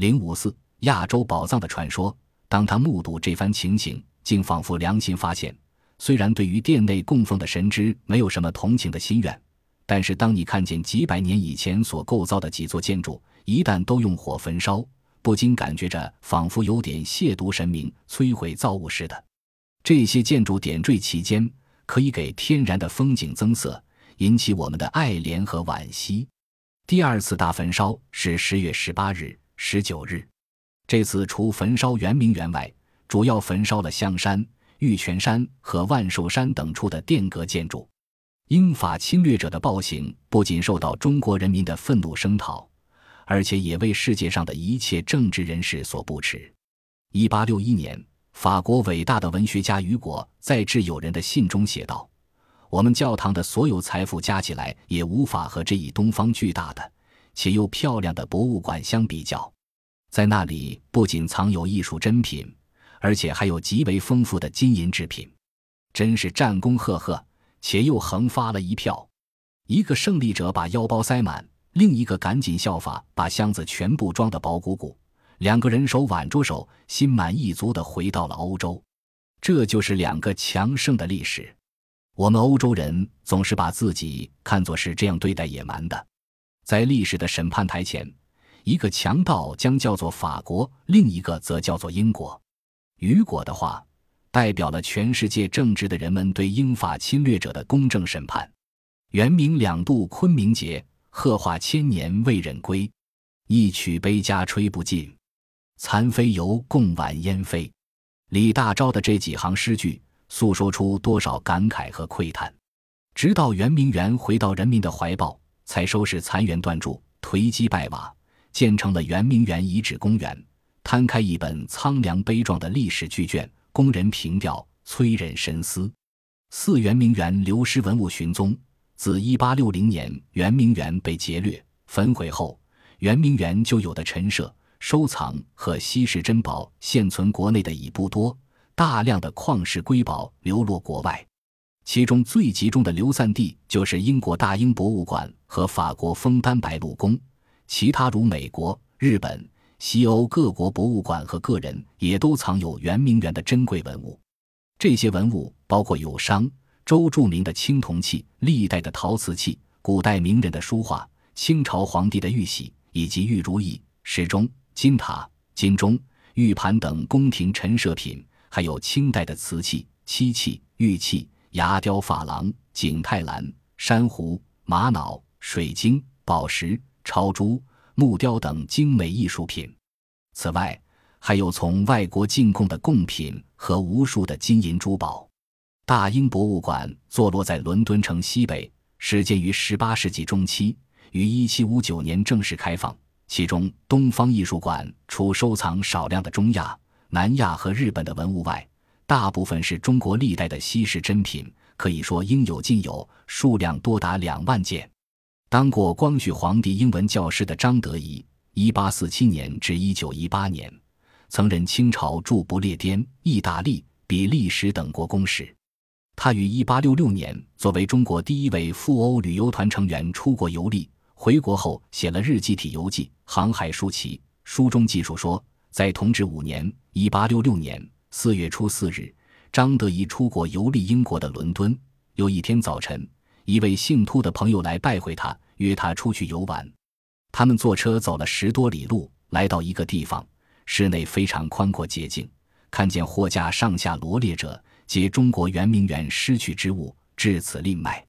零五四亚洲宝藏的传说。当他目睹这番情景，竟仿佛良心发现。虽然对于殿内供奉的神祗没有什么同情的心愿，但是当你看见几百年以前所构造的几座建筑，一旦都用火焚烧，不禁感觉着仿佛有点亵渎神明、摧毁造物似的。这些建筑点缀其间，可以给天然的风景增色，引起我们的爱怜和惋惜。第二次大焚烧是十月十八日、十九日，这次除焚烧圆明园外，主要焚烧了香山。玉泉山和万寿山等处的殿阁建筑，英法侵略者的暴行不仅受到中国人民的愤怒声讨，而且也为世界上的一切政治人士所不齿。一八六一年，法国伟大的文学家雨果在致友人的信中写道：“我们教堂的所有财富加起来，也无法和这一东方巨大的且又漂亮的博物馆相比较。在那里，不仅藏有艺术珍品。”而且还有极为丰富的金银制品，真是战功赫赫，且又横发了一票。一个胜利者把腰包塞满，另一个赶紧效法，把箱子全部装得饱鼓鼓。两个人手挽着手，心满意足地回到了欧洲。这就是两个强盛的历史。我们欧洲人总是把自己看作是这样对待野蛮的，在历史的审判台前，一个强盗将叫做法国，另一个则叫做英国。雨果的话，代表了全世界正直的人们对英法侵略者的公正审判。元明两度昆明节，鹤化千年未忍归。一曲悲家吹不尽，残飞犹共晚烟飞。李大钊的这几行诗句，诉说出多少感慨和喟叹。直到圆明园回到人民的怀抱，才收拾残垣断柱、颓基败瓦，建成了圆明园遗址公园。摊开一本苍凉悲壮的历史巨卷，供人凭吊，催人深思。四圆明园流失文物寻踪，自一八六零年圆明园被劫掠焚毁后，圆明园就有的陈设、收藏和稀世珍宝现存国内的已不多，大量的旷世瑰宝流落国外，其中最集中的流散地就是英国大英博物馆和法国枫丹白露宫，其他如美国、日本。西欧各国博物馆和个人也都藏有圆明园的珍贵文物，这些文物包括有商周著名的青铜器、历代的陶瓷器、古代名人的书画、清朝皇帝的玉玺以及玉如意、时钟、金塔、金钟、玉盘等宫廷陈设品，还有清代的瓷器、漆器、玉器、牙雕、珐琅、景泰蓝、珊瑚、玛瑙、水晶、宝石、超珠。木雕等精美艺术品，此外还有从外国进贡的贡品和无数的金银珠宝。大英博物馆坐落在伦敦城西北，始建于18世纪中期，于1759年正式开放。其中，东方艺术馆除收藏少量的中亚、南亚和日本的文物外，大部分是中国历代的稀世珍品，可以说应有尽有，数量多达两万件。当过光绪皇帝英文教师的张德仪 （1847 年至1918年）曾任清朝驻不列颠、意大利、比利时等国公使。他于1866年作为中国第一位赴欧旅游团成员出国游历，回国后写了日记体游记《航海书奇》，书中记述说，在同治五年 （1866 年）四月初四日，张德仪出国游历英国的伦敦。有一天早晨。一位姓秃的朋友来拜会他，约他出去游玩。他们坐车走了十多里路，来到一个地方，室内非常宽阔洁净。看见货架上下罗列着皆中国圆明园失去之物，至此另卖。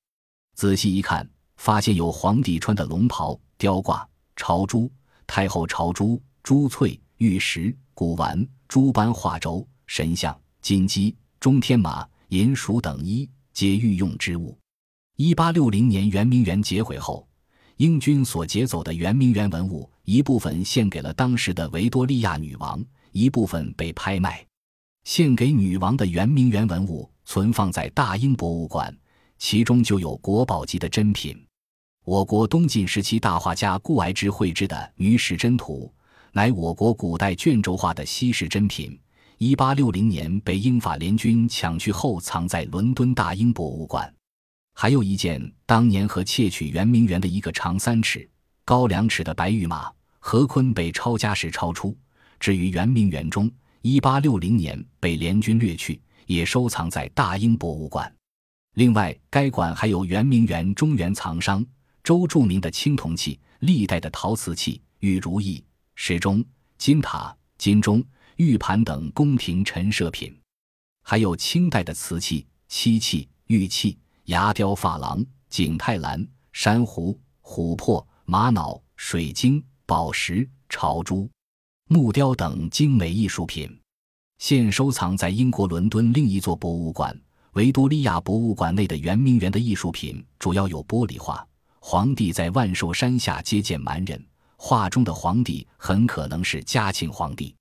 仔细一看，发现有皇帝穿的龙袍、雕挂、朝珠、太后朝珠、珠翠、玉石、古玩、珠斑画轴、神像、金鸡、中天马、银鼠等衣，皆御用之物。一八六零年，圆明园劫毁后，英军所劫走的圆明园文物，一部分献给了当时的维多利亚女王，一部分被拍卖。献给女王的圆明园文物存放在大英博物馆，其中就有国宝级的珍品。我国东晋时期大画家顾闱之绘制的《女史箴图》，乃我国古代卷轴画的稀世珍品。一八六零年被英法联军抢去后，藏在伦敦大英博物馆。还有一件当年和窃取圆明园的一个长三尺、高两尺的白玉马，何坤被抄家时抄出，至于圆明园中，一八六零年被联军掠去，也收藏在大英博物馆。另外，该馆还有圆明园中原藏商周著名的青铜器、历代的陶瓷器、玉如意、石钟、金塔、金钟、玉盘等宫廷陈设品，还有清代的瓷器、漆器、玉器、牙雕、珐琅、景泰蓝、珊瑚、琥珀、玛瑙、水晶。宝石、朝珠、木雕等精美艺术品，现收藏在英国伦敦另一座博物馆——维多利亚博物馆内的圆明园的艺术品，主要有玻璃画。皇帝在万寿山下接见蛮人，画中的皇帝很可能是嘉庆皇帝。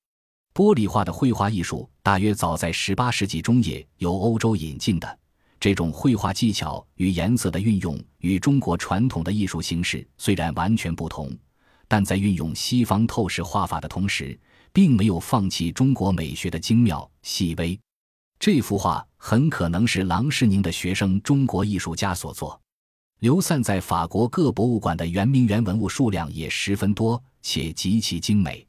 玻璃画的绘画艺术大约早在十八世纪中叶由欧洲引进的。这种绘画技巧与颜色的运用与中国传统的艺术形式虽然完全不同。但在运用西方透视画法的同时，并没有放弃中国美学的精妙细微。这幅画很可能是郎世宁的学生中国艺术家所作。流散在法国各博物馆的圆明园文物数量也十分多，且极其精美。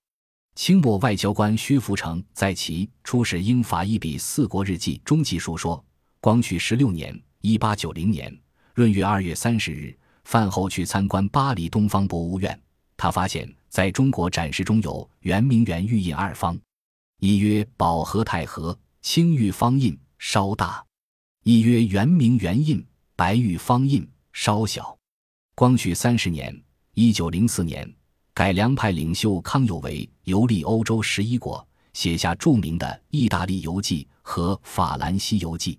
清末外交官薛福成在其《出使英法一笔四国日记》中记述说：光绪十六年（一八九零年）闰月二月三十日，饭后去参观巴黎东方博物院。他发现，在中国展示中有圆明园玉印二方，一曰宝和太和青玉方印稍大，一曰圆明园印白玉方印稍小。光绪三十年（一九零四年），改良派领袖康有为游历欧洲十一国，写下著名的《意大利游记》和《法兰西游记》。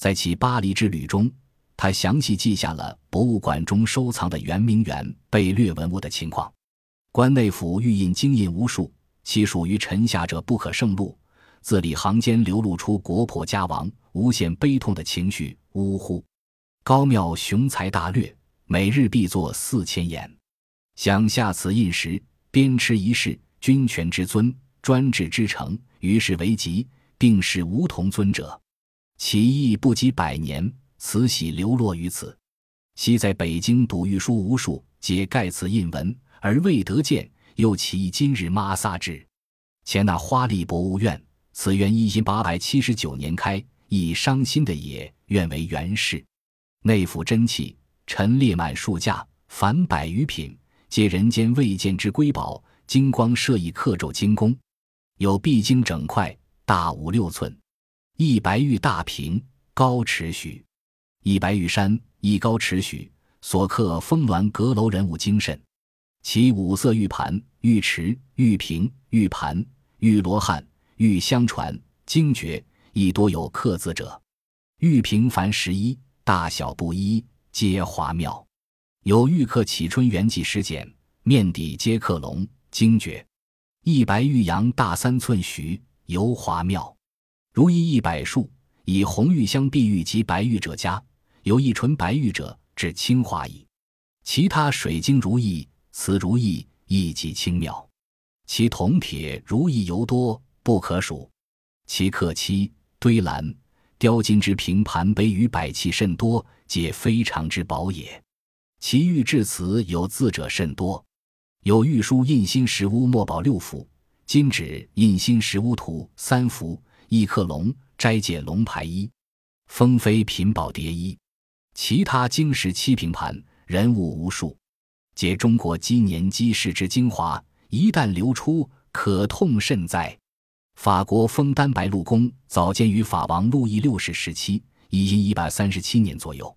在其巴黎之旅中，他详细记下了博物馆中收藏的圆明园被掠文物的情况。关内府玉印精印无数，其属于臣下者不可胜录。字里行间流露出国破家亡、无限悲痛的情绪。呜呼！高妙雄才大略，每日必作四千言。想下此印时，鞭笞一事，君权之尊，专制之诚，于是为极，并是梧桐尊者。其意不及百年。慈禧流落于此，昔在北京赌御书无数，皆盖此印文，而未得见。又其今日抹撒之。前那花丽博物院，此园一八八百七十九年开，亦伤心的也。愿为原氏。内府珍器陈列满数架，凡百余品，皆人间未见之瑰宝。金光射以刻铸精工，有碧金整块，大五六寸，一白玉大瓶，高尺许。一白玉山，一高尺许，所刻峰峦阁楼人物精甚。其五色玉盘、玉池、玉瓶、玉盘、玉罗汉、玉香传、精绝，亦多有刻字者。玉瓶凡十一，大小不一，皆华妙。有玉刻启春元纪诗简，面底皆刻龙精绝。一白玉阳大三寸许，尤华妙。如意一百数，以红玉镶碧玉及白玉者佳。有一纯白玉者，至青花矣。其他水晶如意、瓷如意亦极轻妙。其铜铁如意尤多，不可数。其刻漆、堆蓝、雕金之瓶盘杯与百器甚多，皆非常之宝也。其玉制瓷有字者甚多，有玉书印心石屋墨宝六幅，金纸印心石屋图三幅，一刻龙斋戒龙牌一，风妃品宝碟一。其他经石漆平盘，人物无数，皆中国积年积世之精华，一旦流出，可痛甚哉！法国枫丹白露宫早建于法王路易六世时期，已因一百三十七年左右。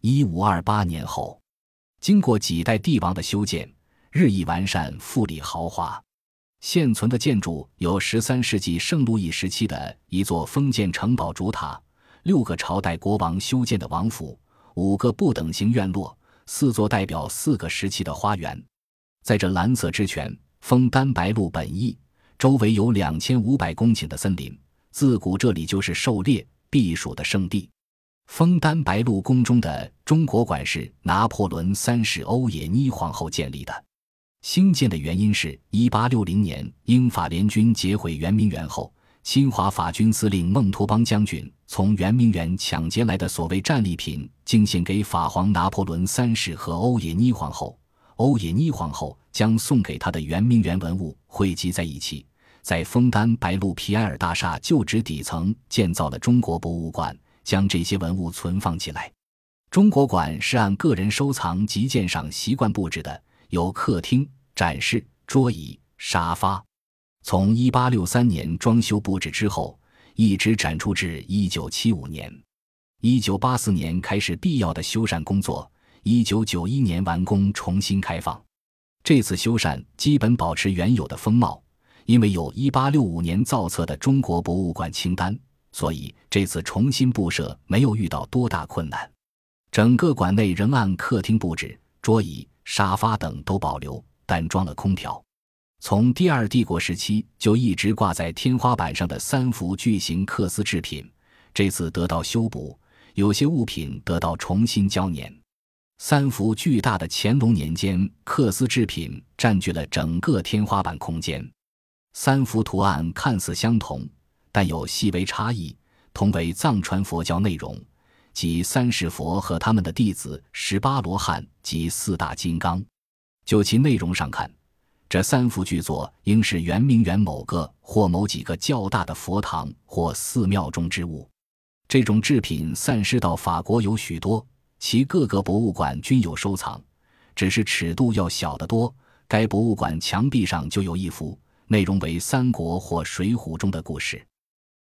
一五二八年后，经过几代帝王的修建，日益完善，富丽豪华。现存的建筑有十三世纪圣路易时期的一座封建城堡主塔，六个朝代国王修建的王府。五个不等形院落，四座代表四个时期的花园，在这蓝色之泉枫丹白露本意，周围有两千五百公顷的森林。自古这里就是狩猎避暑的圣地。枫丹白露宫中的中国馆是拿破仑三世欧也妮皇后建立的。兴建的原因是一八六零年英法联军劫毁圆明园后。侵华法军司令孟托邦将军从圆明园抢劫来的所谓战利品，进献给法皇拿破仑三世和欧也妮皇后。欧也妮皇后将送给他的圆明园文物汇集在一起，在枫丹白露皮埃尔大厦旧址底层建造了中国博物馆，将这些文物存放起来。中国馆是按个人收藏及鉴赏习惯布置的，有客厅、展示、桌椅、沙发。从1863年装修布置之后，一直展出至1975年。1984年开始必要的修缮工作，1991年完工重新开放。这次修缮基本保持原有的风貌，因为有1865年造册的中国博物馆清单，所以这次重新布设没有遇到多大困难。整个馆内仍按客厅布置，桌椅、沙发等都保留，但装了空调。从第二帝国时期就一直挂在天花板上的三幅巨型缂丝制品，这次得到修补，有些物品得到重新胶粘。三幅巨大的乾隆年间缂丝制品占据了整个天花板空间。三幅图案看似相同，但有细微差异，同为藏传佛教内容，即三世佛和他们的弟子十八罗汉及四大金刚。就其内容上看。这三幅巨作应是圆明园某个或某几个较大的佛堂或寺庙中之物。这种制品散失到法国有许多，其各个博物馆均有收藏，只是尺度要小得多。该博物馆墙壁上就有一幅，内容为三国或水浒中的故事。